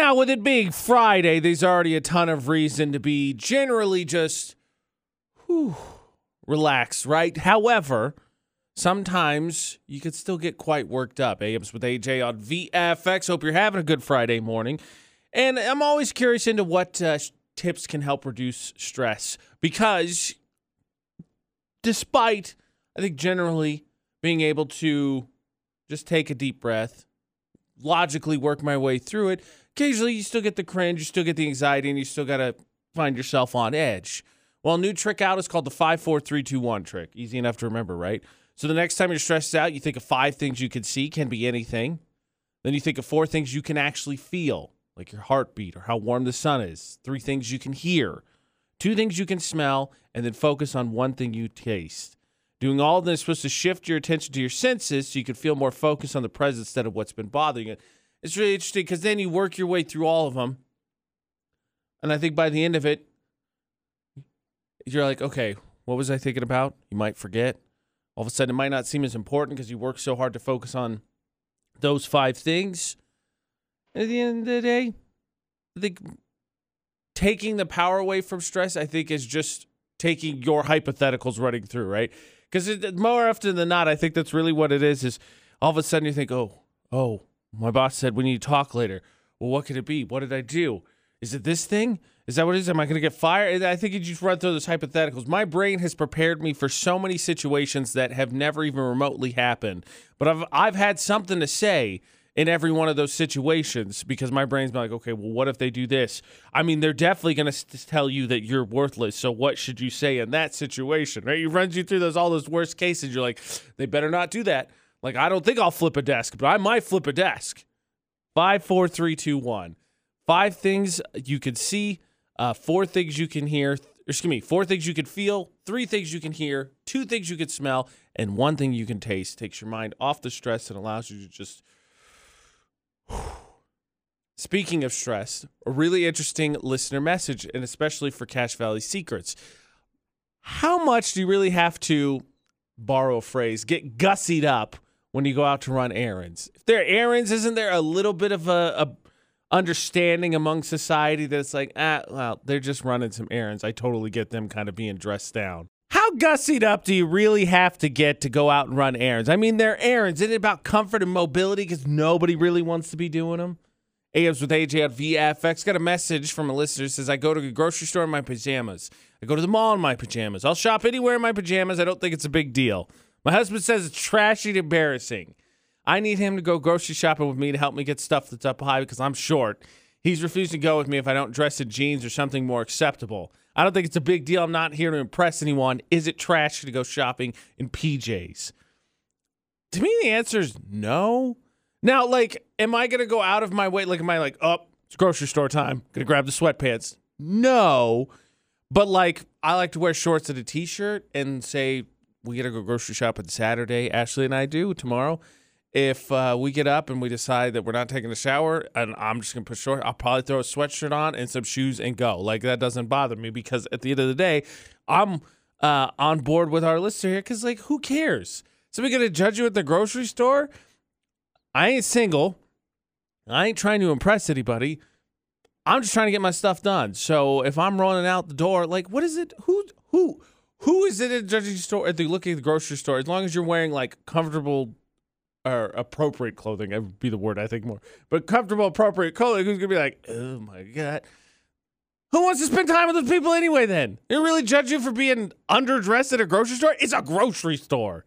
Now, with it being Friday, there's already a ton of reason to be generally just whew, relaxed, right? However, sometimes you could still get quite worked up. AMs with AJ on VFX. Hope you're having a good Friday morning. And I'm always curious into what uh, tips can help reduce stress because despite, I think, generally being able to just take a deep breath, logically work my way through it, occasionally you still get the cringe, you still get the anxiety, and you still got to find yourself on edge. Well, new trick out is called the 54321 trick. Easy enough to remember, right? So the next time you're stressed out, you think of five things you can see, can be anything. Then you think of four things you can actually feel, like your heartbeat or how warm the sun is. Three things you can hear, two things you can smell, and then focus on one thing you taste. Doing all of this is supposed to shift your attention to your senses so you can feel more focused on the present instead of what's been bothering you. It's really interesting because then you work your way through all of them. And I think by the end of it, you're like, okay, what was I thinking about? You might forget. All of a sudden, it might not seem as important because you work so hard to focus on those five things. At the end of the day, I think taking the power away from stress, I think, is just taking your hypotheticals running through, right? Because more often than not, I think that's really what it is. Is all of a sudden you think, oh, oh, my boss said we need to talk later. Well, what could it be? What did I do? Is it this thing? Is that what it is? Am I going to get fired? I think you just run through those hypotheticals. My brain has prepared me for so many situations that have never even remotely happened. But I've I've had something to say in every one of those situations because my brain's been like, okay, well, what if they do this? I mean, they're definitely going to tell you that you're worthless. So what should you say in that situation? Right? You runs you through those all those worst cases. You're like, they better not do that. Like, I don't think I'll flip a desk, but I might flip a desk. Five, four, three, two, one. Five things you can see uh, four things you can hear, excuse me, four things you can feel, three things you can hear, two things you can smell, and one thing you can taste. Takes your mind off the stress and allows you to just. Speaking of stress, a really interesting listener message, and especially for Cache Valley Secrets. How much do you really have to borrow a phrase, get gussied up when you go out to run errands? If there are errands, isn't there a little bit of a, a understanding among society that it's like, ah, well, they're just running some errands. I totally get them kind of being dressed down. How gussied up do you really have to get to go out and run errands? I mean, they're errands. Isn't it about comfort and mobility because nobody really wants to be doing them? AMs with AJ at VFX got a message from a listener says, I go to the grocery store in my pajamas. I go to the mall in my pajamas. I'll shop anywhere in my pajamas. I don't think it's a big deal. My husband says it's trashy and embarrassing. I need him to go grocery shopping with me to help me get stuff that's up high because I'm short. He's refusing to go with me if I don't dress in jeans or something more acceptable. I don't think it's a big deal. I'm not here to impress anyone. Is it trash to go shopping in PJs? To me, the answer is no. Now, like, am I going to go out of my way? Like, am I like, oh, it's grocery store time. Going to grab the sweatpants? No. But, like, I like to wear shorts and a t shirt and say, we got to go grocery shopping Saturday. Ashley and I do tomorrow if uh, we get up and we decide that we're not taking a shower and I'm just gonna put short, I'll probably throw a sweatshirt on and some shoes and go. Like that doesn't bother me because at the end of the day, I'm uh, on board with our listener here because like who cares? Somebody gonna judge you at the grocery store? I ain't single. I ain't trying to impress anybody. I'm just trying to get my stuff done. So if I'm running out the door, like what is it? Who who who is it at the judging store at the looking at the grocery store? As long as you're wearing like comfortable or appropriate clothing. That would be the word I think more. But comfortable, appropriate clothing. Who's gonna be like, oh my god? Who wants to spend time with those people anyway? Then they really judge you for being underdressed at a grocery store. It's a grocery store.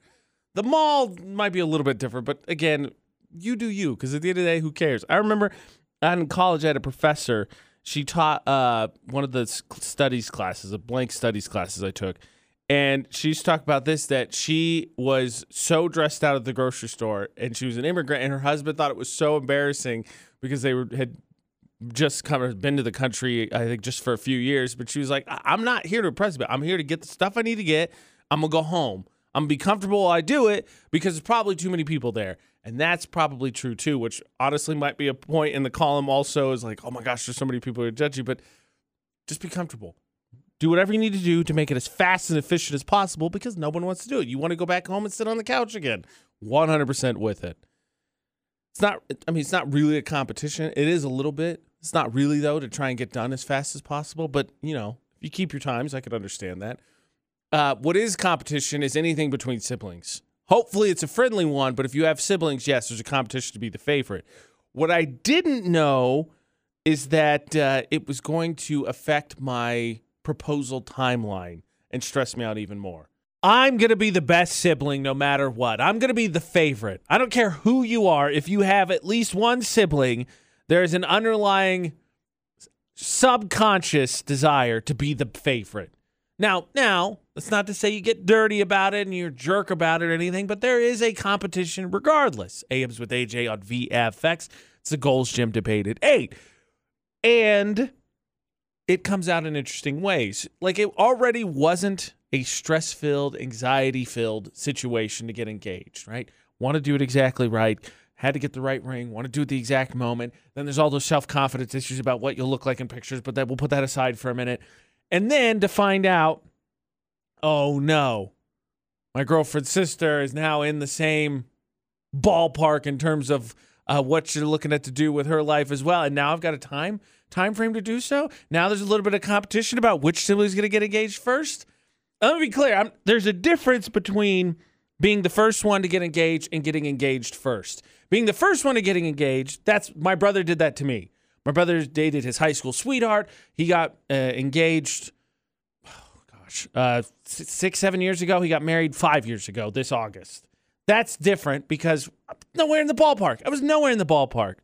The mall might be a little bit different, but again, you do you. Because at the end of the day, who cares? I remember in college, I had a professor. She taught uh, one of the studies classes, a blank studies classes I took, and she's talked about this that she was so dressed out at the grocery store and she was an immigrant and her husband thought it was so embarrassing because they were, had just come been to the country, I think just for a few years. But she was like, I'm not here to impress but I'm here to get the stuff I need to get. I'm to go home. I'm to be comfortable while I do it because there's probably too many people there. And that's probably true too, which honestly might be a point in the column also is like, oh my gosh, there's so many people who judge you, but just be comfortable do whatever you need to do to make it as fast and efficient as possible because no one wants to do it. You want to go back home and sit on the couch again. 100% with it. It's not, I mean, it's not really a competition. It is a little bit It's not really though to try and get done as fast as possible, but you know, if you keep your times, I could understand that. Uh, what is competition is anything between siblings. Hopefully, it's a friendly one, but if you have siblings, yes, there's a competition to be the favorite. What I didn't know is that uh, it was going to affect my proposal timeline and stress me out even more. I'm going to be the best sibling no matter what. I'm going to be the favorite. I don't care who you are. If you have at least one sibling, there's an underlying subconscious desire to be the favorite. Now, now, that's not to say you get dirty about it and you're jerk about it or anything, but there is a competition regardless. Abe's with AJ on VFX. It's the Gold's Gym debate at 8. And it comes out in interesting ways. Like it already wasn't a stress filled, anxiety filled situation to get engaged, right? Want to do it exactly right. Had to get the right ring, want to do it the exact moment. Then there's all those self confidence issues about what you'll look like in pictures, but that we'll put that aside for a minute. And then to find out, oh no, my girlfriend's sister is now in the same ballpark in terms of uh, what you're looking at to do with her life as well. And now I've got a time time frame to do so. Now there's a little bit of competition about which sibling's going to get engaged first. Let me be clear. I'm, there's a difference between being the first one to get engaged and getting engaged first. Being the first one to getting engaged, that's my brother did that to me. My brother dated his high school sweetheart. He got uh, engaged, oh gosh, uh, six, seven years ago. He got married five years ago this August. That's different because I'm nowhere in the ballpark. I was nowhere in the ballpark.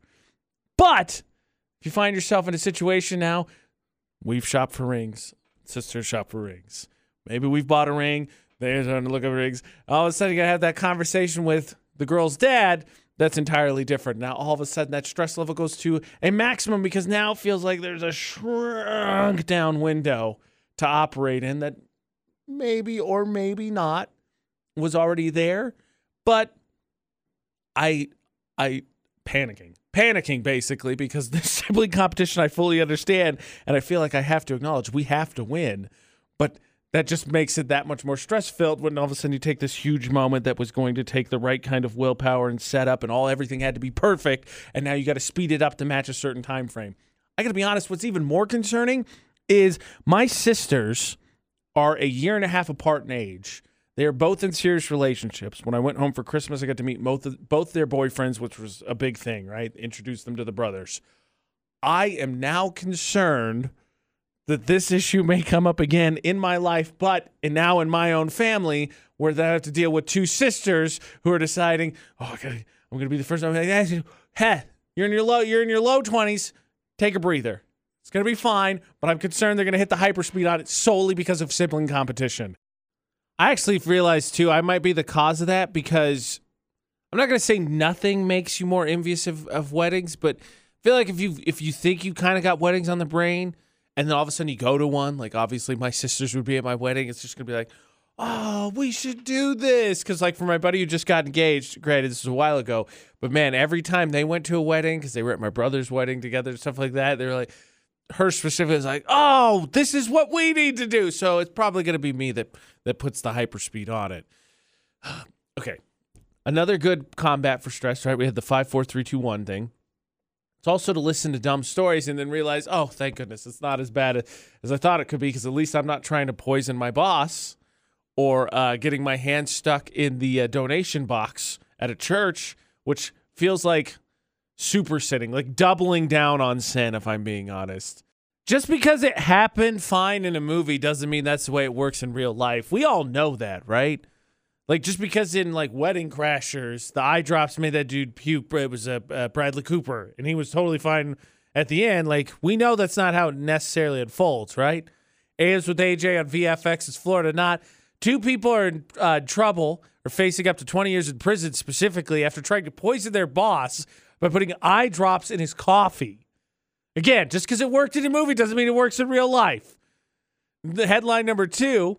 But if you find yourself in a situation now, we've shopped for rings. Sisters shop for rings. Maybe we've bought a ring. They're trying to look at rings. All of a sudden, you gotta have that conversation with the girl's dad. That's entirely different. Now, all of a sudden, that stress level goes to a maximum because now it feels like there's a shrunk down window to operate in that maybe or maybe not was already there. But I, I panicking, panicking basically because the sibling competition I fully understand and I feel like I have to acknowledge we have to win, but that just makes it that much more stress filled when all of a sudden you take this huge moment that was going to take the right kind of willpower and setup and all everything had to be perfect and now you got to speed it up to match a certain time frame. I got to be honest, what's even more concerning is my sisters are a year and a half apart in age. They are both in serious relationships. When I went home for Christmas, I got to meet both of, both their boyfriends, which was a big thing, right? Introduce them to the brothers. I am now concerned that this issue may come up again in my life, but and now in my own family, where I have to deal with two sisters who are deciding, oh, I'm going to be the first one. Hey, you're in your low, you're in your low twenties. Take a breather. It's going to be fine, but I'm concerned they're going to hit the hyperspeed on it solely because of sibling competition. I actually realized too, I might be the cause of that because I'm not going to say nothing makes you more envious of, of weddings, but I feel like if you if you think you kind of got weddings on the brain and then all of a sudden you go to one, like obviously my sisters would be at my wedding. It's just gonna be like, oh, we should do this. Cause like for my buddy who just got engaged, granted, this was a while ago, but man, every time they went to a wedding, because they were at my brother's wedding together, and stuff like that, they were like, her specifically is like, oh, this is what we need to do. So it's probably gonna be me that that puts the hyperspeed on it. okay. Another good combat for stress, right? We had the five, four, three, two, one thing. It's also to listen to dumb stories and then realize, oh, thank goodness, it's not as bad as I thought it could be because at least I'm not trying to poison my boss or uh, getting my hand stuck in the uh, donation box at a church, which feels like super sinning, like doubling down on sin, if I'm being honest. Just because it happened fine in a movie doesn't mean that's the way it works in real life. We all know that, right? Like just because in like Wedding Crashers, the eye drops made that dude puke. It was a Bradley Cooper, and he was totally fine at the end. Like we know that's not how it necessarily unfolds, right? AMs with AJ on VFX is Florida not. Two people are in uh, trouble or facing up to 20 years in prison specifically after trying to poison their boss by putting eye drops in his coffee. Again, just because it worked in a movie doesn't mean it works in real life. The headline number two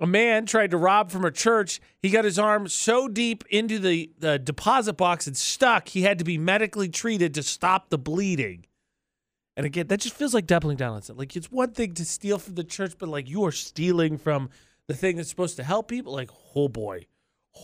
a man tried to rob from a church. He got his arm so deep into the, the deposit box and stuck, he had to be medically treated to stop the bleeding. And again, that just feels like doubling down on it. Like it's one thing to steal from the church, but like you are stealing from the thing that's supposed to help people. Like, oh boy,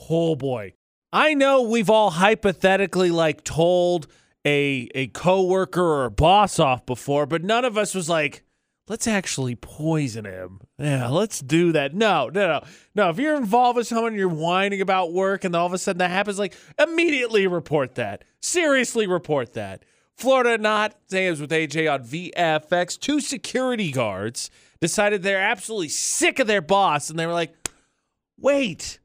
oh boy. I know we've all hypothetically like told a a coworker or a boss off before, but none of us was like, let's actually poison him. Yeah, let's do that. No, no, no. No, if you're involved with someone you're whining about work and all of a sudden that happens, like immediately report that. Seriously report that. Florida not, Sam's with AJ on VFX. Two security guards decided they're absolutely sick of their boss and they were like, wait,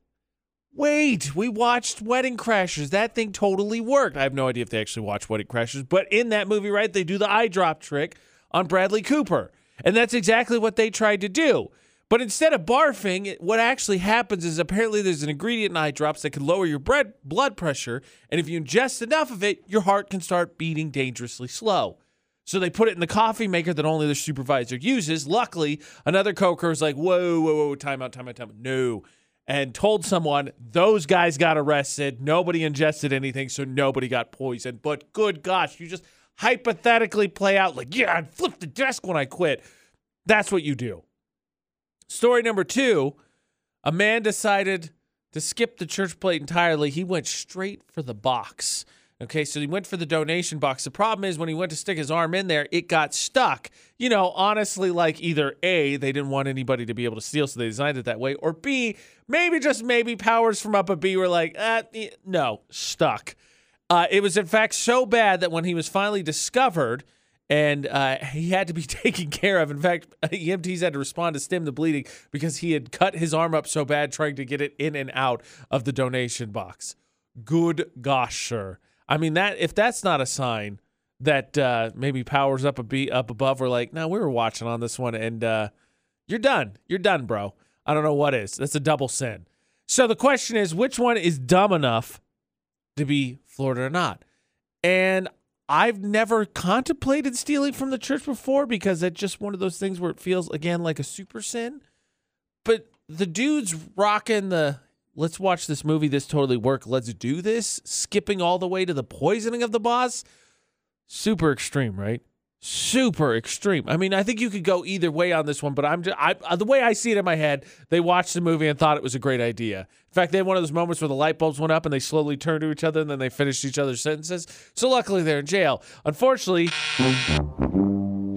wait, we watched Wedding Crashers. That thing totally worked. I have no idea if they actually watched Wedding Crashers, but in that movie, right, they do the eye drop trick on Bradley Cooper. And that's exactly what they tried to do. But instead of barfing, what actually happens is apparently there's an ingredient in eye drops that can lower your blood pressure. And if you ingest enough of it, your heart can start beating dangerously slow. So they put it in the coffee maker that only the supervisor uses. Luckily, another coker is like, whoa, whoa, whoa, time out, time out, time out. No. And told someone those guys got arrested. Nobody ingested anything, so nobody got poisoned. But good gosh, you just hypothetically play out like, yeah, I'd flip the desk when I quit. That's what you do. Story number two a man decided to skip the church plate entirely. He went straight for the box. Okay, so he went for the donation box. The problem is when he went to stick his arm in there, it got stuck. You know, honestly, like either A, they didn't want anybody to be able to steal, so they designed it that way, or B, maybe just maybe powers from up a B were like, uh, no, stuck. Uh, it was in fact so bad that when he was finally discovered and uh, he had to be taken care of. In fact, EMTs had to respond to stem the bleeding because he had cut his arm up so bad trying to get it in and out of the donation box. Good gosh, sir. I mean that if that's not a sign that uh, maybe powers up a beat up above, we're like, no, we were watching on this one, and uh, you're done. You're done, bro. I don't know what is. That's a double sin. So the question is, which one is dumb enough to be Florida or not? And I've never contemplated stealing from the church before because it's just one of those things where it feels again like a super sin. But the dude's rocking the let's watch this movie, this totally work, let's do this, skipping all the way to the poisoning of the boss. Super extreme, right? super extreme. I mean, I think you could go either way on this one, but I'm just I, uh, the way I see it in my head. They watched the movie and thought it was a great idea. In fact, they had one of those moments where the light bulbs went up and they slowly turned to each other and then they finished each other's sentences. So luckily, they're in jail. Unfortunately, though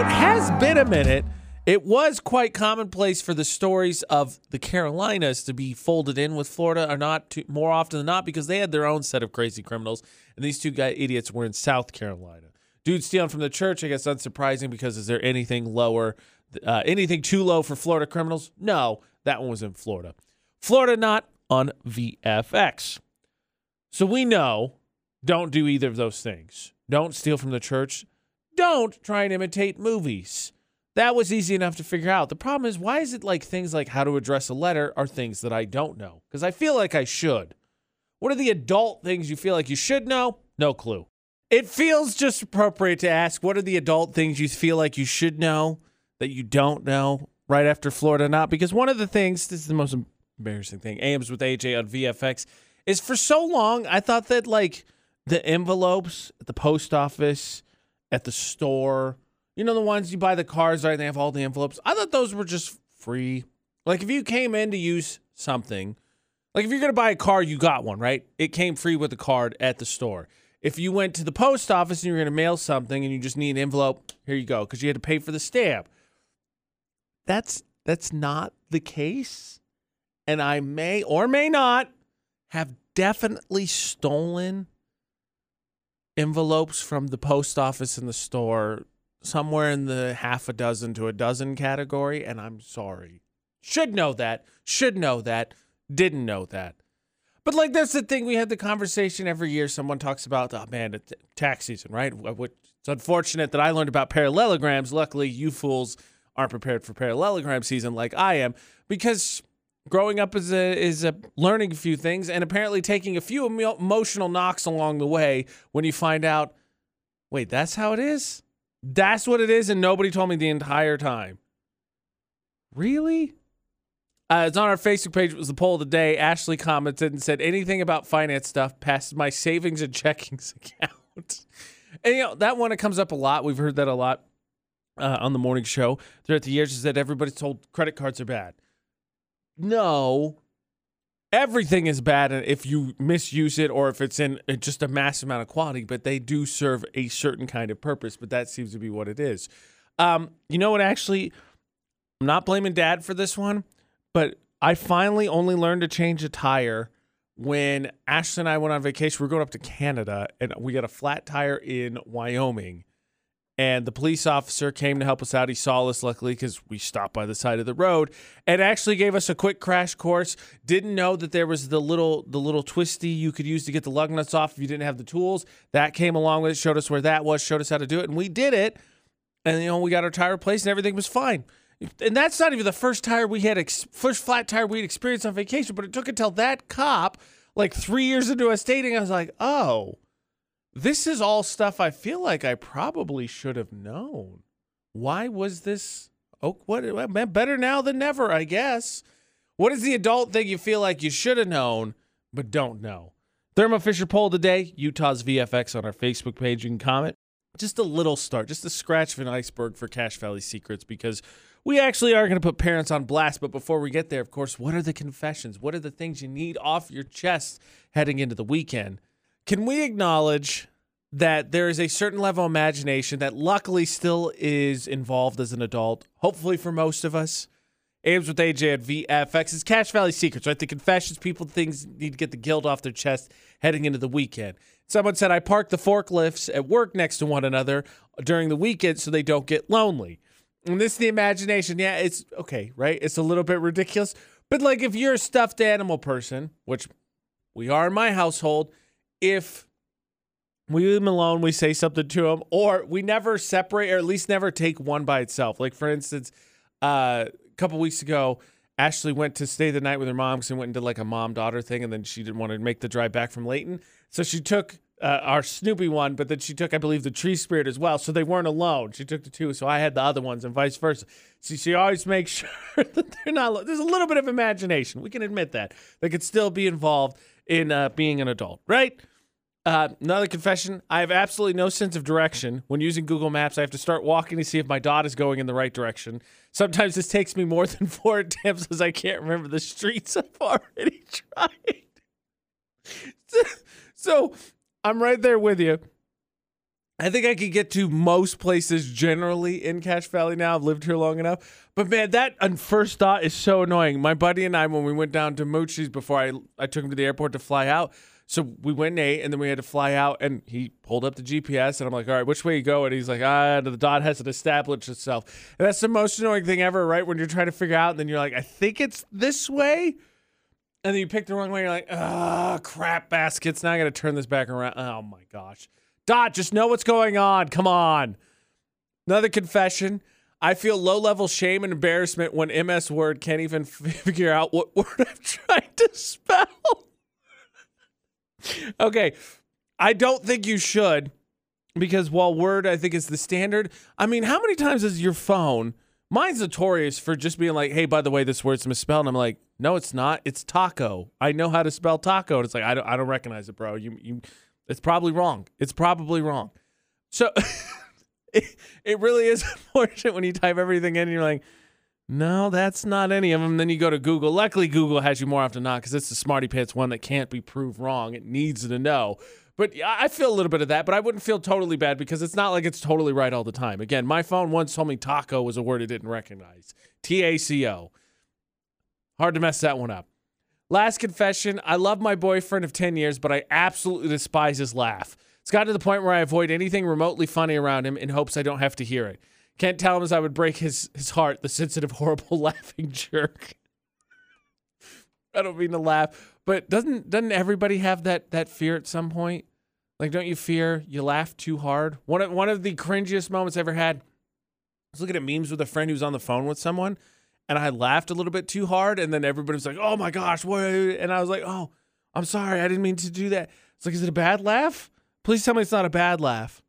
it has been a minute. It was quite commonplace for the stories of the Carolinas to be folded in with Florida, or not too, more often than not, because they had their own set of crazy criminals, and these two guy idiots were in South Carolina dude stealing from the church, I guess unsurprising because is there anything lower, uh, anything too low for Florida criminals? No, that one was in Florida. Florida not on VFX. So we know don't do either of those things. Don't steal from the church. Don't try and imitate movies. That was easy enough to figure out. The problem is, why is it like things like how to address a letter are things that I don't know? Because I feel like I should. What are the adult things you feel like you should know? No clue. It feels just appropriate to ask what are the adult things you feel like you should know that you don't know right after Florida not? Because one of the things, this is the most embarrassing thing, AMs with AJ on VFX, is for so long I thought that like the envelopes at the post office, at the store, you know, the ones you buy the cards, right? They have all the envelopes. I thought those were just free. Like if you came in to use something, like if you're to buy a car, you got one, right? It came free with the card at the store. If you went to the post office and you're to mail something and you just need an envelope, here you go, because you had to pay for the stamp. That's that's not the case, and I may or may not have definitely stolen envelopes from the post office in the store somewhere in the half a dozen to a dozen category, and I'm sorry. Should know that. Should know that. Didn't know that. But like that's the thing. We had the conversation every year. Someone talks about, oh man, it's tax season, right? It's unfortunate that I learned about parallelograms. Luckily, you fools aren't prepared for parallelogram season like I am, because growing up is a is a learning a few things and apparently taking a few emotional knocks along the way when you find out, wait, that's how it is. That's what it is, and nobody told me the entire time. Really? Uh, it's on our Facebook page. It was the poll of the day. Ashley commented and said, anything about finance stuff passes my savings and checkings account. and, you know, that one, it comes up a lot. We've heard that a lot uh, on the morning show throughout the years is that everybody's told credit cards are bad. No, everything is bad if you misuse it or if it's in just a massive amount of quantity, but they do serve a certain kind of purpose. But that seems to be what it is. Um, you know what? Actually, I'm not blaming dad for this one, but I finally only learned to change a tire when Ashton and I went on vacation. We are going up to Canada and we got a flat tire in Wyoming and the police officer came to help us out. He saw us luckily because we stopped by the side of the road and actually gave us a quick crash course. Didn't know that there was the little the little twisty you could use to get the lug nuts off if you didn't have the tools. That came along with it, showed us where that was, showed us how to do it, and we did it. And you know we got our tire replaced and everything was fine. And that's not even the first tire we had, ex- first flat tire we'd experienced on vacation. But it took until that cop, like three years into us dating, I was like, oh this is all stuff I feel like I probably should have known. Why was this? Oh, what? Better now than never, I guess. What is the adult thing you feel like you should have known but don't know? Thermo Fisher poll today, Utah's VFX on our Facebook page. You can comment. Just a little start, just a scratch of an iceberg for Cache Valley Secrets because we actually are going to put parents on blast. But before we get there, of course, what are the confessions? What are the things you need off your chest heading into the weekend? Can we acknowledge that there is a certain level of imagination that luckily still is involved as an adult, hopefully for most of us? AMs with AJ at VFX. It's Cache Valley Secrets, right? The confessions people things need to get the guilt off their chest heading into the weekend. Someone said, I park the forklifts at work next to one another during the weekend so they don't get lonely. And this is the imagination. Yeah, it's okay, right? It's a little bit ridiculous. But like if you're a stuffed animal person, which we are in my household, if we leave them alone, we say something to them, or we never separate, or at least never take one by itself. Like for instance, uh, a couple weeks ago, Ashley went to stay the night with her mom because she went into like a mom daughter thing, and then she didn't want to make the drive back from Layton, so she took uh, our Snoopy one, but then she took, I believe, the Tree Spirit as well. So they weren't alone. She took the two, so I had the other ones, and vice versa. So she always makes sure that they're not. There's a little bit of imagination. We can admit that they could still be involved in uh, being an adult, right? Uh, another confession I have absolutely no sense of direction. When using Google Maps, I have to start walking to see if my dot is going in the right direction. Sometimes this takes me more than four attempts as I can't remember the streets I've already tried. so I'm right there with you. I think I could get to most places generally in Cache Valley now. I've lived here long enough. But man, that first thought is so annoying. My buddy and I, when we went down to Moochie's before I, I took him to the airport to fly out, so we went and ate, and then we had to fly out, and he pulled up the GPS, and I'm like, all right, which way you go? And he's like, ah, the dot hasn't established itself. And that's the most annoying thing ever, right? When you're trying to figure out, and then you're like, I think it's this way. And then you pick the wrong way. You're like, ah, crap baskets. Now I got to turn this back around. Oh my gosh. Dot, just know what's going on. Come on. Another confession. I feel low level shame and embarrassment when MS Word can't even figure out what word I'm trying to spell okay. I don't think you should because while Word, I think, is the standard. I mean, how many times is your phone? Mine's notorious for just being like, hey, by the way, this word's misspelled. And I'm like, no, it's not. It's taco. I know how to spell taco. And it's like, I don't, I don't recognize it, bro. You, you, it's probably wrong. It's probably wrong. So it, it really is unfortunate when you type everything in and you're like, no, that's not any of them. Then you go to Google. Luckily, Google has you more often than not because it's the smarty pants one that can't be proved wrong. It needs to know. But I feel a little bit of that, but I wouldn't feel totally bad because it's not like it's totally right all the time. Again, my phone once told me taco was a word it didn't recognize. T A C O. Hard to mess that one up. Last confession I love my boyfriend of 10 years, but I absolutely despise his laugh. It's gotten to the point where I avoid anything remotely funny around him in hopes I don't have to hear it. Can't tell him as I would break his his heart, the sensitive, horrible laughing jerk. I don't mean to laugh, but doesn't doesn't everybody have that that fear at some point? Like, don't you fear you laugh too hard? One of one of the cringiest moments I ever had. I was looking at memes with a friend who's on the phone with someone, and I laughed a little bit too hard, and then everybody was like, "Oh my gosh, what?" And I was like, "Oh, I'm sorry, I didn't mean to do that." It's like, is it a bad laugh? Please tell me it's not a bad laugh.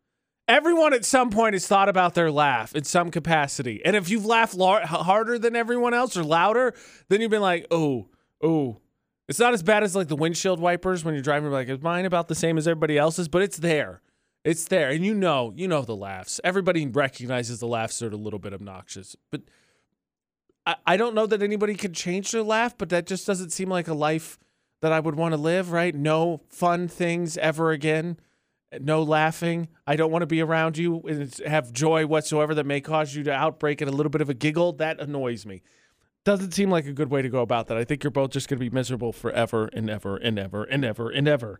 Everyone at some point has thought about their laugh in some capacity. And if you've laughed la- harder than everyone else or louder, then you've been like, oh, oh. It's not as bad as like the windshield wipers when you're driving. You're like, is mine about the same as everybody else's? But it's there. It's there. And you know, you know the laughs. Everybody recognizes the laughs are a little bit obnoxious. But I, I don't know that anybody could change their laugh, but that just doesn't seem like a life that I would want to live, right? No fun things ever again. No laughing. I don't want to be around you and have joy whatsoever that may cause you to outbreak and a little bit of a giggle. That annoys me. Doesn't seem like a good way to go about that. I think you're both just going to be miserable forever and ever and ever and ever and ever.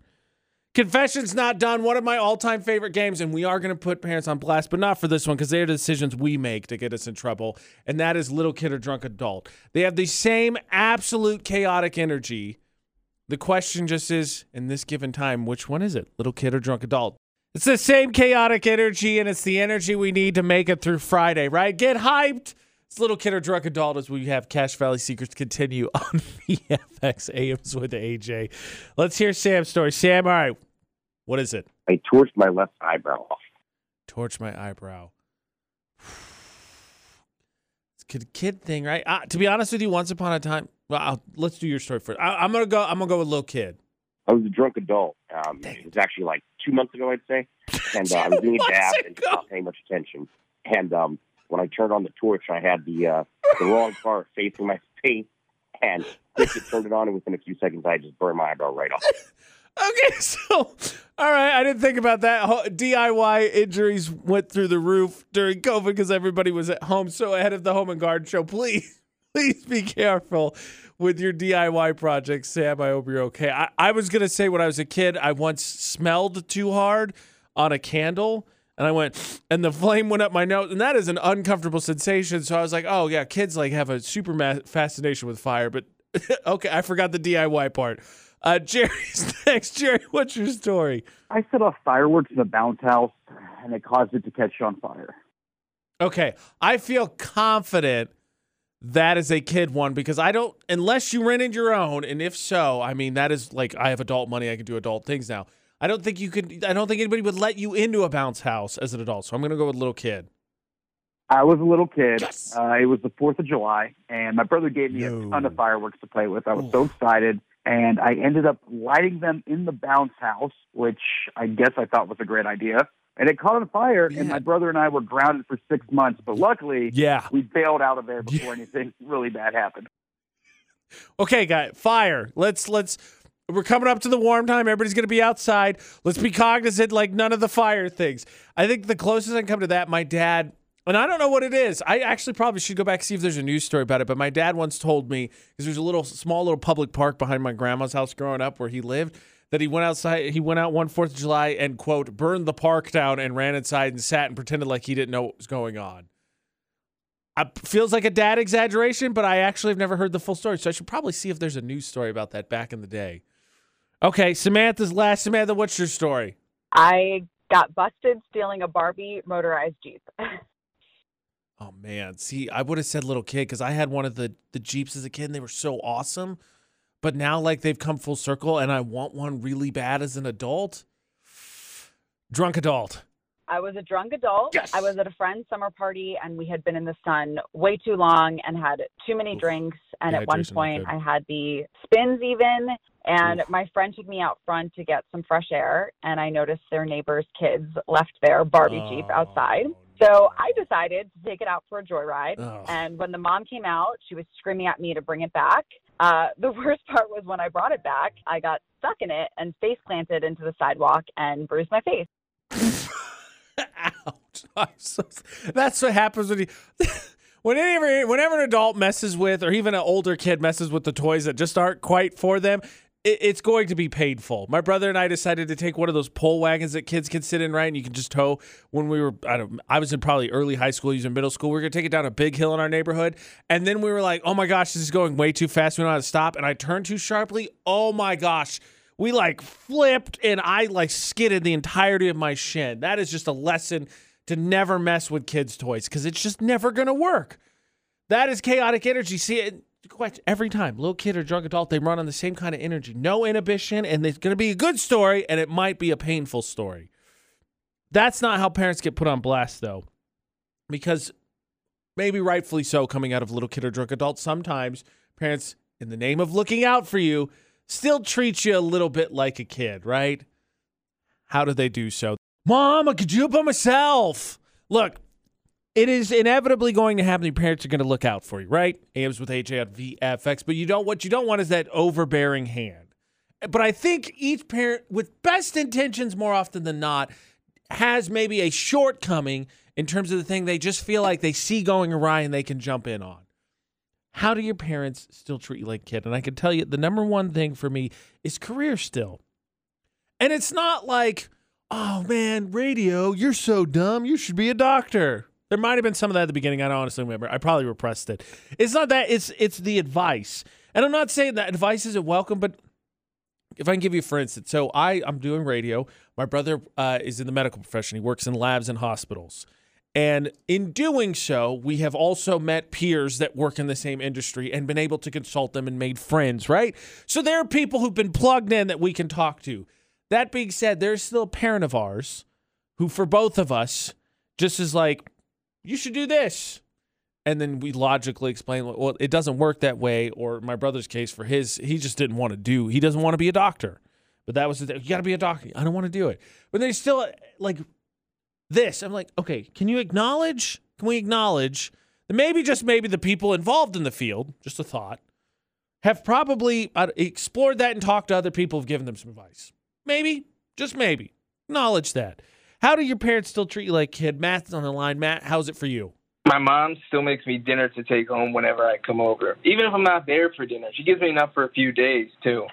Confessions Not Done, one of my all time favorite games, and we are going to put parents on blast, but not for this one because they are the decisions we make to get us in trouble, and that is little kid or drunk adult. They have the same absolute chaotic energy. The question just is, in this given time, which one is it, little kid or drunk adult? It's the same chaotic energy, and it's the energy we need to make it through Friday, right? Get hyped. It's little kid or drunk adult as we have Cache Valley Secrets continue on VFX AMs with AJ. Let's hear Sam's story. Sam, all right, what is it? I torched my left eyebrow off. Torch my eyebrow. Kid, kid thing, right? Uh, to be honest with you, once upon a time, well, I'll, let's do your story first. I, I'm gonna go. I'm gonna go with little kid. I was a drunk adult. Um, it was actually like two months ago, I'd say. And uh, I was doing a dab and just not paying much attention. And um, when I turned on the torch, I had the uh, the wrong part facing my face. And quick to turn it on, and within a few seconds, I just burned my eyebrow right off. Okay, so all right, I didn't think about that. DIY injuries went through the roof during COVID because everybody was at home. So ahead of the Home and Garden Show, please, please be careful with your DIY projects, Sam. I hope you're okay. I, I was gonna say when I was a kid, I once smelled too hard on a candle. And I went, and the flame went up my nose, and that is an uncomfortable sensation. So I was like, "Oh yeah, kids like have a super ma- fascination with fire." But okay, I forgot the DIY part. Uh, Jerry's next. Jerry, what's your story? I set off fireworks in a bounce house, and it caused it to catch on fire. Okay, I feel confident that is a kid one because I don't, unless you rented your own, and if so, I mean that is like I have adult money, I can do adult things now. I don't think you could. I don't think anybody would let you into a bounce house as an adult. So I'm gonna go with little kid. I was a little kid. Yes. Uh, it was the 4th of July, and my brother gave me No. a ton of fireworks to play with. I was Oof. so excited, and I ended up lighting them in the bounce house, which I guess I thought was a great idea. And it caught on fire, Yeah. and my brother and I were grounded for six months. But luckily, Yeah. we bailed out of there before Yeah. anything really bad happened. Okay, guy, fire. Let's let's. We're coming up to the warm time. Everybody's gonna be outside. Let's be cognizant, like none of the fire things. I think the closest I can come to that, my dad, and I don't know what it is. I actually probably should go back and see if there's a news story about it. But my dad once told me because there's a little small little public park behind my grandma's house growing up where he lived. That he went outside, he went out one Fourth of July and quote burned the park down and ran inside and sat and pretended like he didn't know what was going on. I, feels like a dad exaggeration, but I actually have never heard the full story. So I should probably see if there's a news story about that back in the day. Okay, Samantha's last. Samantha, what's your story? I got busted stealing a Barbie motorized Jeep. Oh man, see, I would have said little kid because I had one of the the Jeeps as a kid and they were so awesome. But now like they've come full circle and I want one really bad as an adult. Drunk adult. I was a drunk adult. Yes. I was at a friend's summer party and we had been in the sun way too long and had too many Oof. drinks. And at one point. I had the spins even. And Oof. my friend took me out front to get some fresh air. And I noticed their neighbor's kids left their Barbie Jeep Oh, outside. So I decided to take it out for a joyride. Oh. And when the mom came out, she was screaming at me to bring it back. Uh, the worst part was when I brought it back, I got stuck in it and face planted into the sidewalk and bruised my face. Ouch. So, that's what happens when you. Whenever, whenever an adult messes with, or even an older kid messes with the toys that just aren't quite for them, it, it's going to be painful. My brother and I decided to take one of those pull wagons that kids can sit in, right? And you can just tow. When we were, I don't, I was in probably early high school, using middle school. We were gonna take it down a big hill in our neighborhood, and then we were like, "Oh my gosh, this is going way too fast. We don't how to stop." And I turned too sharply. Oh my gosh, we like flipped, and I like skidded the entirety of my shin. That is just a lesson to never mess with kids' toys because it's just never gonna work. That is chaotic energy. See it question every time, little kid or drunk adult, they run on the same kind of energy, no inhibition, and it's gonna be a good story, and it might be a painful story. That's not how parents get put on blast, though, because maybe rightfully so, coming out of little kid or drunk adult, sometimes parents, in the name of looking out for you, still treat you a little bit like a kid, right? How do they do so? Mom, could it by myself. Look, it is inevitably going to happen. Your parents are going to look out for you, right? AMs with AJ on VFX, but you don't. What you don't want is that overbearing hand. but I think each parent, with best intentions more often than not, has maybe a shortcoming in terms of the thing they just feel like they see going awry and they can jump in on. How do your parents still treat you like a kid? And I can tell you the number one thing for me is career still. And it's not like, oh man, radio, you're so dumb. You should be a doctor. There might have been some of that at the beginning. I don't honestly remember. I probably repressed it. It's not that. It's it's the advice. And I'm not saying that advice isn't welcome, but if I can give you, for instance, so I I'm doing radio. My brother uh, is in the medical profession. He works in labs and hospitals. And in doing so, we have also met peers that work in the same industry and been able to consult them and made friends, right? So there are people who've been plugged in that we can talk to. That being said, there's still a parent of ours who, for both of us, just is like, you should do this. And then we logically explain, well, it doesn't work that way. Or my brother's case for his, he just didn't want to do, he doesn't want to be a doctor. But that was the, you got to be a doctor. I don't want to do it. But they still like this. I'm like, okay, can you acknowledge? Can we acknowledge that maybe just maybe the people involved in the field, just a thought, have probably uh, explored that and talked to other people who've given them some advice. Maybe, just maybe. Acknowledge that. How do your parents still treat you like a kid? Matt's on the line. Matt, how's it for you? My mom still makes me dinner to take home whenever I come over. Even if I'm not there for dinner, she gives me enough for a few days too.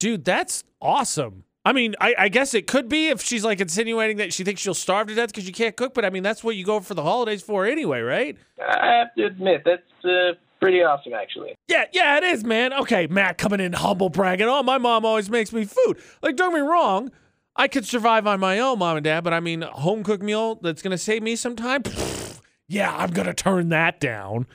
Dude, that's awesome. I mean, I, I guess it could be if she's like insinuating that she thinks she'll starve to death because you can't cook. But I mean, that's what you go for the holidays for anyway, right? I have to admit that's uh, pretty awesome, actually. Yeah, yeah, it is, man. Okay, Matt coming in humble bragging. Oh, my mom always makes me food. Like, don't get me wrong. I could survive on my own, mom and dad, but I mean, home cooked meal that's going to save me some time. Pfft, yeah, I'm going to turn that down.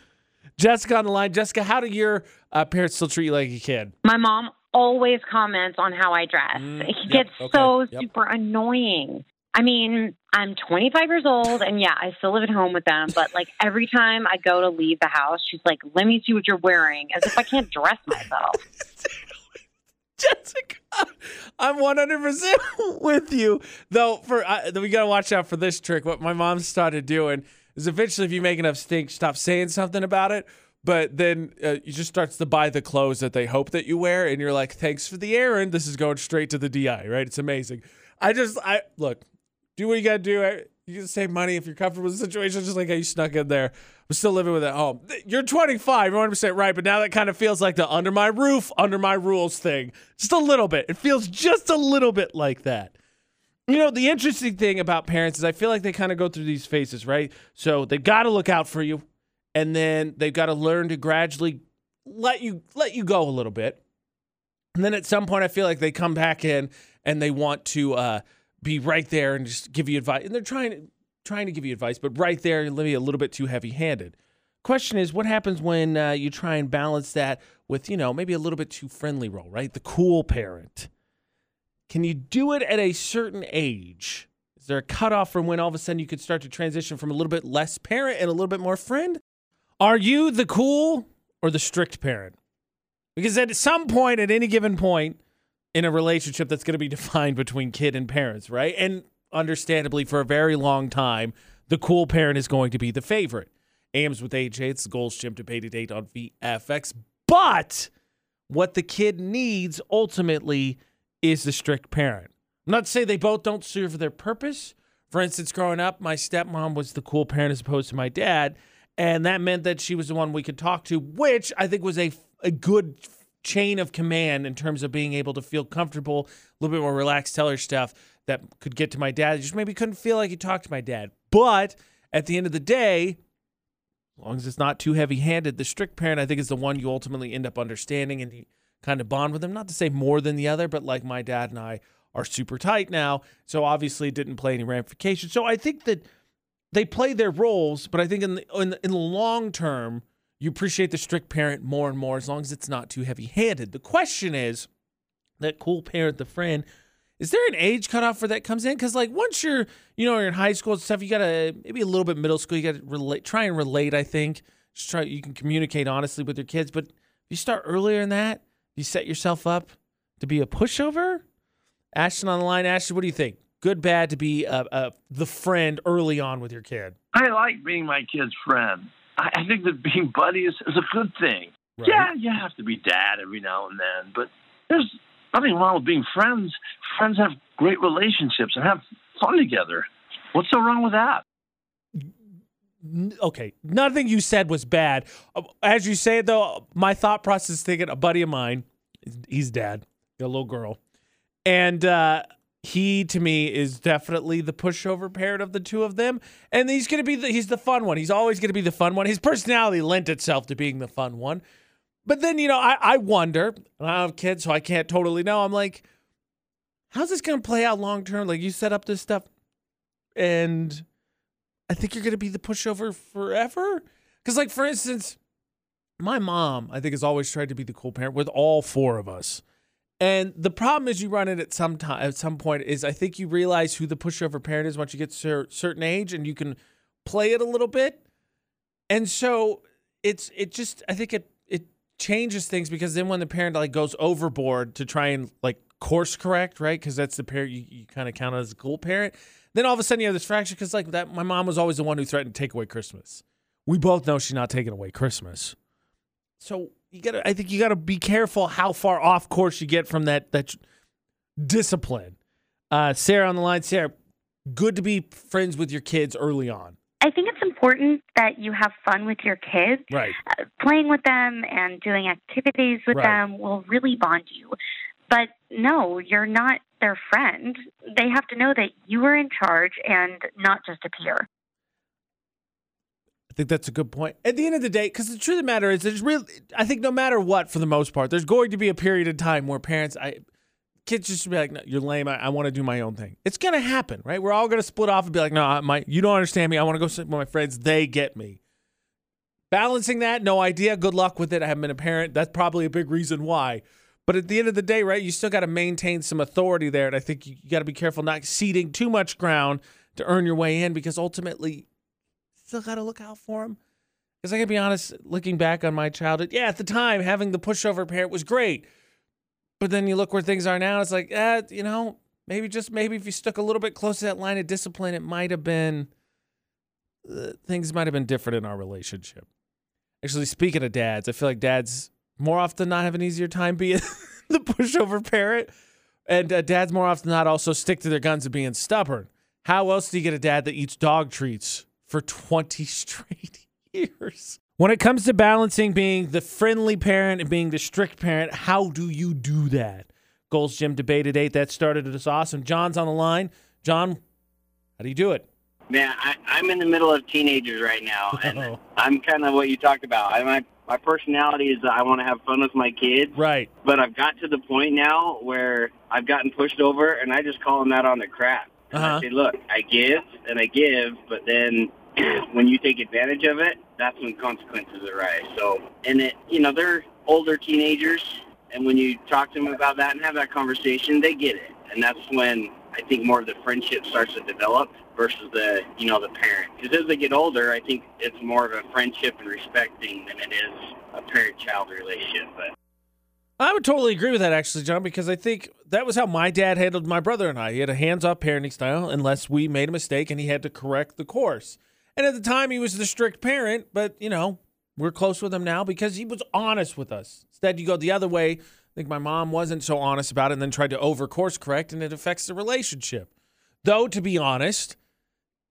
Jessica on the line. Jessica, how do your uh, parents still treat you like a kid? My mom always comments on how I dress. Mm, it yep, gets okay, so yep. super annoying. I mean, I'm 25 years old and yeah, I still live at home with them, but like every time I go to leave the house, she's like, let me see what you're wearing, as if I can't dress myself. Jessica, I'm 100% with you. Though, for we got to watch out for this trick. What my mom started doing is eventually, if you make enough stink, stop saying something about it. But then uh, you just starts to buy the clothes that they hope that you wear, and you're like, "Thanks for the errand. This is going straight to the DI." Right? It's amazing. I just, I look, do what you got to do. You can save money if you're comfortable with the situation, just like how you snuck in there. I'm still living with it at home. You're 25, you're 100% right, but now that kind of feels like the under my roof, under my rules thing. Just a little bit. It feels just a little bit like that. You know, the interesting thing about parents is I feel like they kind of go through these phases, right? So they've got to look out for you, and then they've got to learn to gradually let you let you go a little bit. And then at some point, I feel like they come back in and they want to uh, be right there and just give you advice. And they're trying trying to give you advice, but right there, maybe a little bit too heavy handed. Question is, what happens when uh, you try and balance that with, you know, maybe a little bit too friendly role, right? The cool parent. Can you do it at a certain age? Is there a cutoff from when all of a sudden you could start to transition from a little bit less parent and a little bit more friend? Are you the cool or the strict parent? Because at some point, at any given point in a relationship, that's going to be defined between kid and parents, right? And understandably, for a very long time, the cool parent is going to be the favorite. AMs with AJ, it's the Gold's Gym debate date on VFX. But what the kid needs ultimately is the strict parent. I'm not to say they both don't serve their purpose. For instance, growing up, my stepmom was the cool parent as opposed to my dad. And that meant that she was the one we could talk to, which I think was a, a good chain of command in terms of being able to feel comfortable, a little bit more relaxed, tell her stuff that could get to my dad. Just maybe couldn't feel like he talked to my dad. But at the end of the day, as long as it's not too heavy handed, the strict parent, I think, is the one you ultimately end up understanding and you kind of bond with them. Not to say more than the other, but like my dad and I are super tight now. So obviously it didn't play any ramifications. So I think that they play their roles, but I think in the, in the, in the long term, you appreciate the strict parent more and more as long as it's not too heavy handed. The question is that cool parent, the friend, is there an age cutoff for that comes in? Because like once you're, you know, you're in high school and stuff, you gotta maybe a little bit middle school, you gotta relate, try and relate. I think just try you can communicate honestly with your kids, but if you start earlier in that, you set yourself up to be a pushover. Ashton on the line, Ashton, what do you think? Good, bad to be uh, uh, the friend early on with your kid. I like being my kid's friend. I, I think that being buddies is a good thing. Right. Yeah, you have to be dad every now and then, but there's nothing wrong with being friends. Friends have great relationships and have fun together. What's so wrong with that? Okay, nothing you said was bad. Uh, As you say it, though, my thought process is thinking a buddy of mine, he's dad, a little girl, and uh, he to me is definitely the pushover parent of the two of them, and he's gonna be the he's the fun one. He's always gonna be the fun one. His personality lent itself to being the fun one, but then you know I, I wonder. and I have kids, so I can't totally know. I'm like, how's this gonna play out long term? Like you set up this stuff, and I think you're going to be the pushover forever. Because, like, for instance, my mom, I think, has always tried to be the cool parent with all four of us. And the problem is, you run it at some time, at some point, is I think you realize who the pushover parent is once you get to a certain age, and you can play it a little bit. And so it's it just I think it it changes things because then when the parent like goes overboard to try and like course correct, right? Because that's the parent you, you kind of count as a cool parent. Then all of a sudden you have this fracture because like that my mom was always the one who threatened to take away Christmas. We both know she's not taking away Christmas. So you gotta I think you gotta be careful how far off course you get from that that discipline. Uh Sarah on the line, Sarah, good to be friends with your kids early on. I think it's important that you have fun with your kids. Right. Uh, playing with them and doing activities with Right. them will really bond you. But no, you're not their friend. They have to know that you are in charge and not just a peer. Think that's a good point. At the end of the day, because the truth of the matter is, there's real. I think no matter what, for the most part, there's going to be a period of time where parents, I, kids just be like, no, "You're lame. I, I want to do my own thing." It's gonna happen, right? We're all gonna split off and be like, "No, my, you don't understand me. I want to go sit with my friends. They get me." Balancing that, no idea. Good luck with it. I haven't been a parent. That's probably a big reason why. But at the end of the day, right, you still got to maintain some authority there, and I think you, you got to be careful not ceding too much ground to earn your way in, because ultimately, still got to look out for them. Because I can be honest, looking back on my childhood, yeah, at the time having the pushover parent was great, but then you look where things are now, it's like, eh, you know, maybe just maybe if you stuck a little bit close to that line of discipline, it might have been uh, things might have been different in our relationship. Actually, speaking of dads, I feel like dads more often not have an easier time being the pushover parent, and uh, dads more often not also stick to their guns of being stubborn. How else do you get a dad that eats dog treats for 20 straight years? When it comes to balancing being the friendly parent and being the strict parent, how do you do that? Gold's Gym debate at 8. That started us awesome. John's on the line. John, how do you do it? Man, I, I'm in the middle of teenagers right now, and Oh, I'm kind of what you talked about. I, my my personality is that I want to have fun with my kids, right. but I've got to the point now where I've gotten pushed over, and I just call them out on the crap. Uh-huh. I say, look, I give and I give, but then when you take advantage of it, that's when consequences arise. So, and it, you know, they're older teenagers, and when you talk to them about that and have that conversation, they get it, and that's when I think more of the friendship starts to develop versus the, you know, the parent. Because as they get older, I think it's more of a friendship and respecting than it is a parent-child relationship. But I would totally agree with that, actually, John, because I think that was how my dad handled my brother and I. He had a hands off parenting style unless we made a mistake and he had to correct the course. And at the time, he was the strict parent, but, you know, we're close with him now because he was honest with us. Instead, you go the other way. I think my mom wasn't so honest about it and then tried to over course correct, and it affects the relationship. Though, to be honest,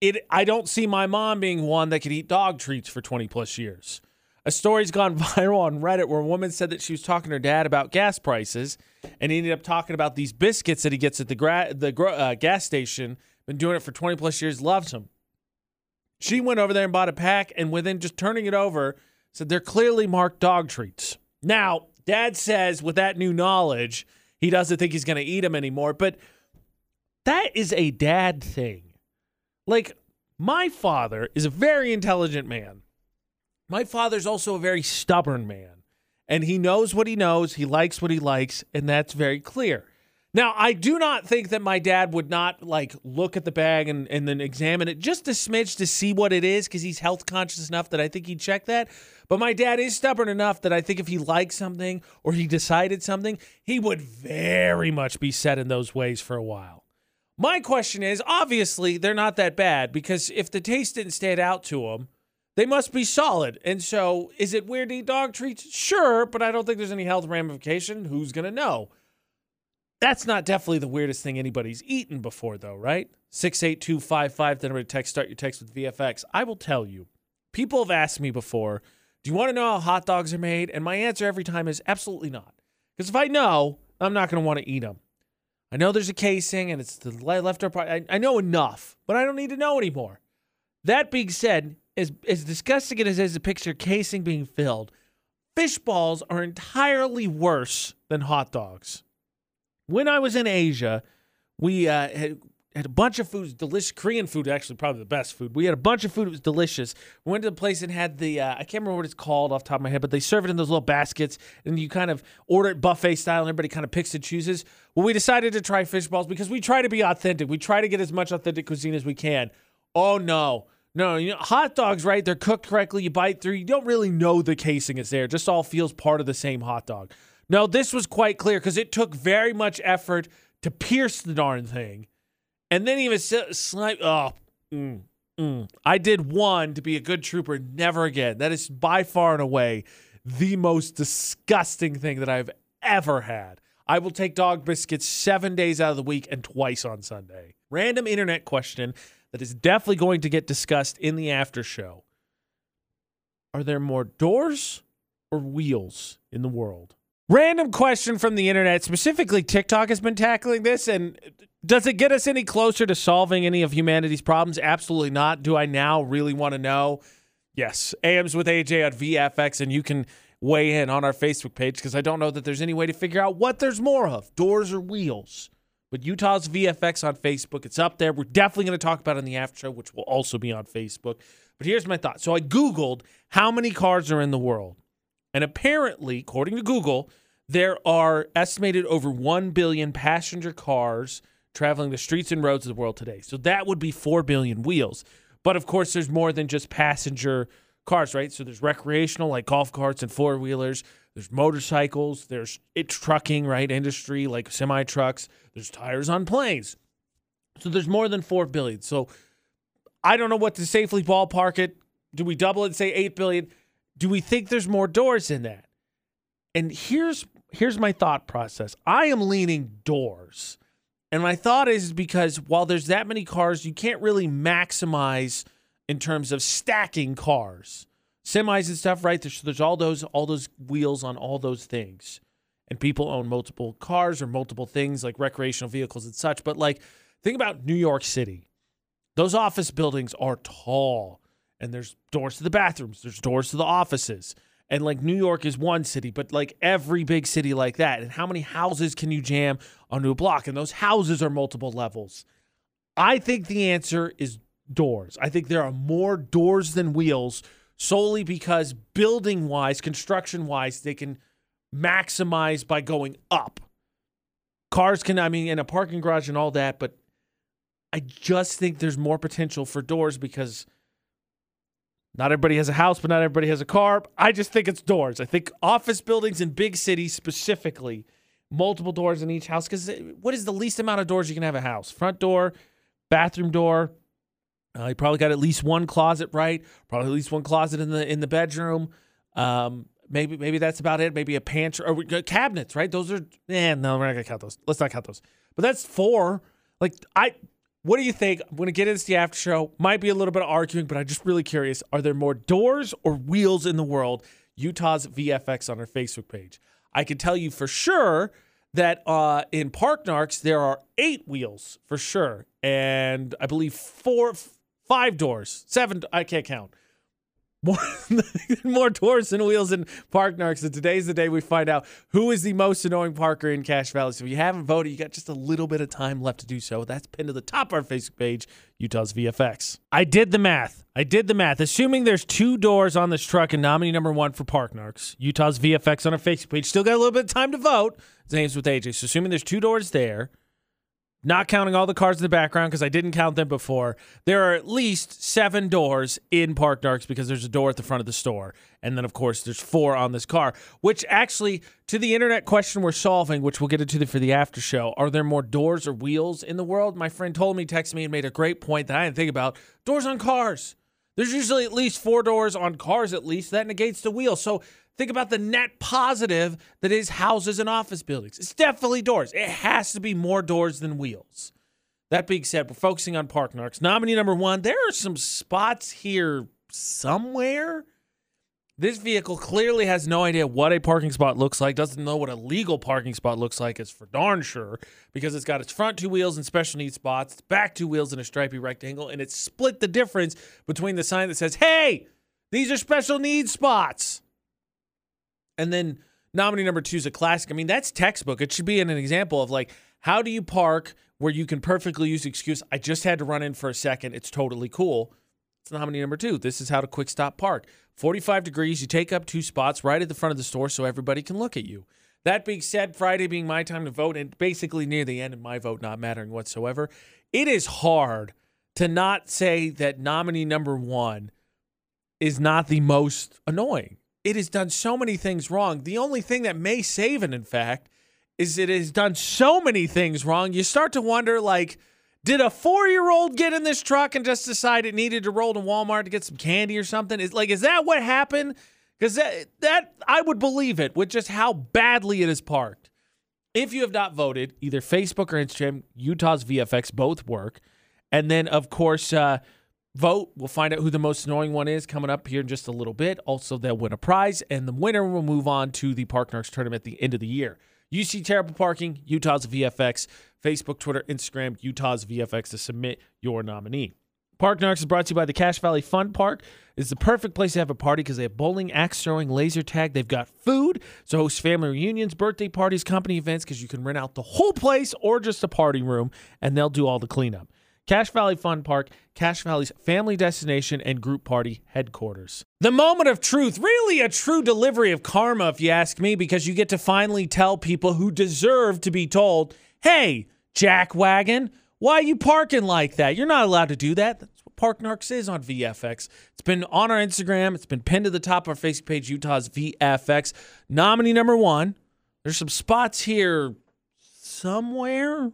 it I don't see my mom being one that could eat dog treats for 20 plus years. A story's gone viral on Reddit where a woman said that she was talking to her dad about gas prices, and he ended up talking about these biscuits that he gets at the gra- the uh, gas station. Been doing it for 20 plus years, loves them. She went over there and bought a pack, and within just turning it over, said they're clearly marked dog treats. Now, dad says with that new knowledge, he doesn't think he's going to eat them anymore, but that is a dad thing. Like, my father is a very intelligent man. My father's also a very stubborn man, and he knows what he knows. He likes what he likes, and that's very clear. Now, I do not think that my dad would not like look at the bag and, and then examine it just a smidge to see what it is because he's health conscious enough that I think he'd check that. But my dad is stubborn enough that I think if he liked something or he decided something, he would very much be set in those ways for a while. My question is obviously, they're not that bad because if the taste didn't stand out to him, they must be solid. And so, is it weird to eat dog treats? Sure, but I don't think there's any health ramification. Who's going to know? That's not definitely the weirdest thing anybody's eaten before, though, right? 68255, then I'm going to text, start your text with VFX. I will tell you, people have asked me before, do you want to know how hot dogs are made? And my answer every time is absolutely not. Because if I know, I'm not going to want to eat them. I know there's a casing and it's the le- leftover part. I, I know enough, but I don't need to know anymore. That being said, as, as disgusting as it is to picture casing being filled, fish balls are entirely worse than hot dogs. When I was in Asia, we uh, had, had a bunch of foods, delicious Korean food, actually probably the best food. We had a bunch of food; it was delicious. We went to the place and had the uh, I can't remember what it's called off top of my head, but they serve it in those little baskets, and you kind of order it buffet style, and everybody kind of picks and chooses. Well, we decided to try fish balls because we try to be authentic. We try to get as much authentic cuisine as we can. Oh no. No, you know, hot dogs, right? They're cooked correctly. You bite through. You don't really know the casing is there. It just all feels part of the same hot dog. No, this was quite clear because it took very much effort to pierce the darn thing, and then even slight. Oh, mm, mm. I did one to be a good trooper. Never again. That is by far and away the most disgusting thing that I've ever had. I will take dog biscuits seven days out of the week and twice on Sunday. Random internet question that is definitely going to get discussed in the after show. Are there more doors or wheels in the world? Random question from the internet, specifically TikTok has been tackling this. And does it get us any closer to solving any of humanity's problems? Absolutely not. Do I now really want to know? Yes. AMs with AJ at VFX, and you can weigh in on our Facebook page because I don't know that there's any way to figure out what there's more of doors or wheels. But Utah's VFX on Facebook, it's up there. We're definitely going to talk about it in the after show, which will also be on Facebook. But here's my thought. So I Googled how many cars are in the world. And apparently, according to Google, there are estimated over 1 billion passenger cars traveling the streets and roads of the world today. So that would be 4 billion wheels. But of course, there's more than just passenger cars, right? So there's recreational, like golf carts and four wheelers. There's motorcycles. There's it's trucking, right? Industry like semi trucks. There's tires on planes. So there's more than four billion. So I don't know what to safely ballpark it. Do we double it and say eight billion? Do we think there's more doors in that? And here's here's my thought process. I am leaning doors. And my thought is because while there's that many cars, you can't really maximize in terms of stacking cars semis and stuff, right? There's, there's all those all those wheels on all those things, and people own multiple cars or multiple things like recreational vehicles and such. But like, think about New York City. Those office buildings are tall, and there's doors to the bathrooms. There's doors to the offices. And like New York is one city, but like every big city like that. And how many houses can you jam onto a block? And those houses are multiple levels. I think the answer is doors. I think there are more doors than wheels solely because building wise, construction wise, they can maximize by going up. Cars can, I mean, in a parking garage and all that, but I just think there's more potential for doors because not everybody has a house, but not everybody has a car. I just think it's doors. I think office buildings in big cities specifically, multiple doors in each house. Because what is the least amount of doors you can have a house? Front door, bathroom door, uh, you probably got at least one closet, right? Probably at least one closet in the in the bedroom. Um, maybe maybe that's about it. Maybe a pantry or cabinets, right? Those are. Eh, no, we're not gonna count those. Let's not count those. But that's four. Like I. What do you think? I'm gonna get into the after show. Might be a little bit of arguing, but I'm just really curious. Are there more doors or wheels in the world? Utah's VFX on our Facebook page. I can tell you for sure that uh, in Park Narks there are eight wheels for sure, and I believe four five doors, seven. I can't count. More, more doors and wheels and Park Narks. And today's the day we find out who is the most annoying Parker in Cache Valley. So if you haven't voted, you got just a little bit of time left to do so. That's pinned to the top of our Facebook page, Utah's VFX. I did the math. I did the math. Assuming there's two doors on this truck and nominee number one for Park Narks, Utah's VFX on our Facebook page. Still got a little bit of time to vote. AMs with AJ. So assuming there's two doors there not counting all the cars in the background because I didn't count them before, there are at least seven doors in Park Narks because there's a door at the front of the store. And then, of course, there's four on this car, which actually, to the internet question we're solving, which we'll get into for the after show, are there more doors or wheels in the world? My friend told me, texted me, and made a great point that I didn't think about doors on cars. There's usually at least four doors on cars, at least. That negates the wheel. So Think about the net positive that is houses and office buildings. It's definitely doors. It has to be more doors than wheels. That being said, we're focusing on Park Narks. Nominee number one, there are some spots here somewhere. This vehicle clearly has no idea what a parking spot looks like, doesn't know what a legal parking spot looks like, is for darn sure, because it's got its front two wheels and special needs spots, its back two wheels in a stripy rectangle, and it's split the difference between the sign that says, hey, these are special needs spots. And then nominee number two is a classic. I mean, that's textbook. It should be an example of like, how do you park where you can perfectly use the excuse, I just had to run in for a second. It's totally cool. It's nominee number two. This is how to quick stop park. 45 degrees, you take up two spots right at the front of the store so everybody can look at you. That being said, Friday being my time to vote, and basically near the end of my vote not mattering whatsoever, it is hard to not say that nominee number one is not the most annoying. It has done so many things wrong. The only thing that may save it, in fact, is it has done so many things wrong. You start to wonder, like, did a four-year-old get in this truck and just decide it needed to roll to Walmart to get some candy or something? Is like, is that what happened? Because that, that I would believe it with just how badly it is parked. If you have not voted, either Facebook or Instagram, Utah's VFX both work. And then, of course, uh, vote. We'll find out who the most annoying one is coming up here in just a little bit. Also, they'll win a prize, and the winner will move on to the Park Narks tournament at the end of the year. You see terrible parking, Utah's VFX, Facebook, Twitter, Instagram, Utah's VFX to submit your nominee. Park Narks is brought to you by the Cache Valley Fun Park. It's the perfect place to have a party because they have bowling, axe throwing, laser tag. They've got food to host family reunions, birthday parties, company events because you can rent out the whole place or just a party room, and they'll do all the cleanup. Cache Valley Fun Park, Cache Valley's family destination and group party headquarters. The moment of truth, really a true delivery of karma, if you ask me, because you get to finally tell people who deserve to be told, hey, Jack Wagon, why are you parking like that? You're not allowed to do that. That's what Park Narks is on VFX. It's been on our Instagram, it's been pinned to the top of our Facebook page, Utah's VFX. Nominee number one. There's some spots here somewhere.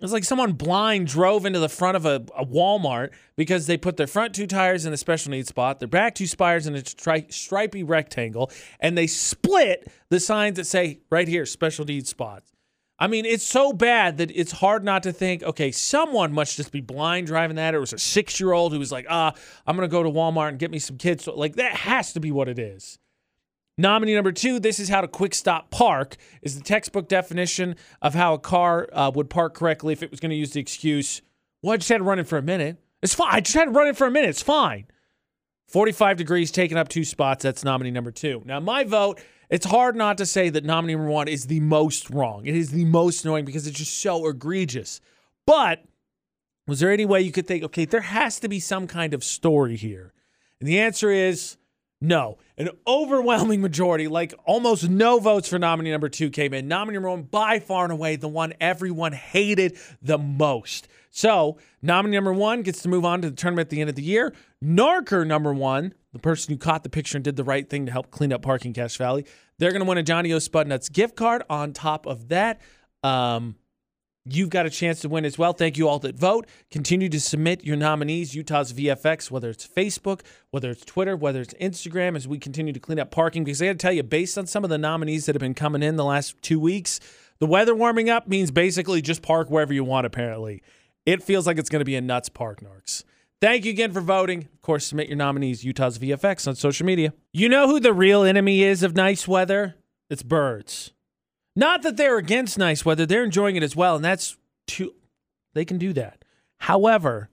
It's like someone blind drove into the front of a, a, Walmart because they put their front two tires in a special needs spot, their back two spires in a tri- stripy rectangle, and they split the signs that say right here, special needs spots. I mean, it's so bad that it's hard not to think, okay, someone must just be blind driving that. Or it was a six year old who was like, ah, I'm going to go to Walmart and get me some kids. So, like, that has to be what it is. Nominee number two, this is how to quick stop park, is the textbook definition of how a car uh, would park correctly if it was going to use the excuse, well, I just had to run in for a minute. It's fine. I just had to run in for a minute. It's fine. 45 degrees, taking up two spots. That's nominee number two. Now, my vote, it's hard not to say that nominee number one is the most wrong. It is the most annoying because it's just so egregious. But was there any way you could think, okay, there has to be some kind of story here? And the answer is no. An overwhelming majority, like almost no votes for nominee number two came in. Nominee number one, by far and away, the one everyone hated the most. So, nominee number one gets to move on to the tournament at the end of the year. Narker number one, the person who caught the picture and did the right thing to help clean up parking Cache Valley, they're going to win a Johnny O. Spudnuts gift card. On top of that, um, You've got a chance to win as well. Thank you all that vote. Continue to submit your nominees, Utah's VFX, whether it's Facebook, whether it's Twitter, whether it's Instagram, as we continue to clean up parking. Because I got to tell you, based on some of the nominees that have been coming in the last two weeks, the weather warming up means basically just park wherever you want, apparently. It feels like it's going to be a nuts park, Narks. Thank you again for voting. Of course, submit your nominees, Utah's VFX, on social media. You know who the real enemy is of nice weather? It's birds. Not that they're against nice weather, they're enjoying it as well, and that's too they can do that. However,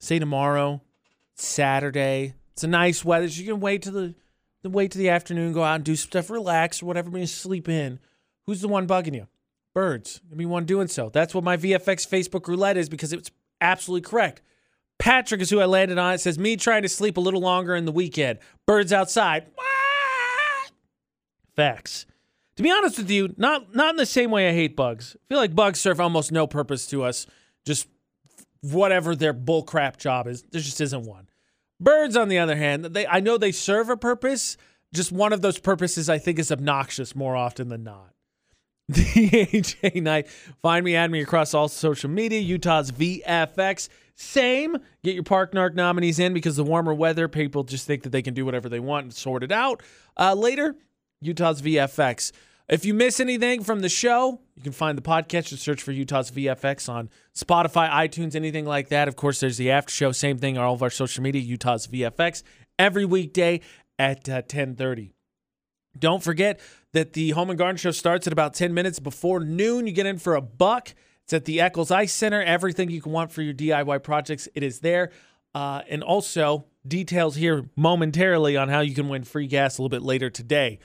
say tomorrow, Saturday, it's a nice weather, so you can wait to the, the wait to the afternoon, go out and do stuff, relax or whatever, maybe sleep in. Who's the one bugging you? Birds. Me one doing so. That's what my VFX Facebook roulette is because it's absolutely correct. Patrick is who I landed on. It says me trying to sleep a little longer in the weekend. Birds outside. Facts. To be honest with you, not not in the same way I hate bugs. I feel like bugs serve almost no purpose to us. Just whatever their bullcrap job is, there just isn't one. Birds, on the other hand, they I know they serve a purpose. Just one of those purposes I think is obnoxious more often than not. The AJ Knight. Find me, add me across all social media. Utah's VFX. Same. Get your Park Narc nominees in because the warmer weather, people just think that they can do whatever they want and sort it out. Uh, later, Utah's VFX. If you miss anything from the show, you can find the podcast. Just search for Utah's VFX on Spotify, iTunes, anything like that. Of course, there's the after show. Same thing. on All of our social media, Utah's VFX, every weekday at uh, 10:30. Don't forget that the Home and Garden Show starts at about 10 minutes before noon. You get in for a buck. It's at the Eccles Ice Center. Everything you can want for your DIY projects, it is there. Uh, and also details here momentarily on how you can win free gas a little bit later today.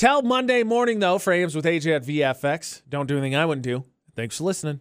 Tell Monday morning, though, for AMs with AJ at VFX. Don't do anything I wouldn't do. Thanks for listening.